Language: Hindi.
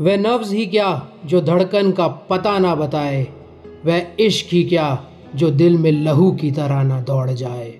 वह नफ्स ही क्या जो धड़कन का पता ना बताए? वह इश्क ही क्या जो दिल में लहू की तरह ना दौड़ जाए?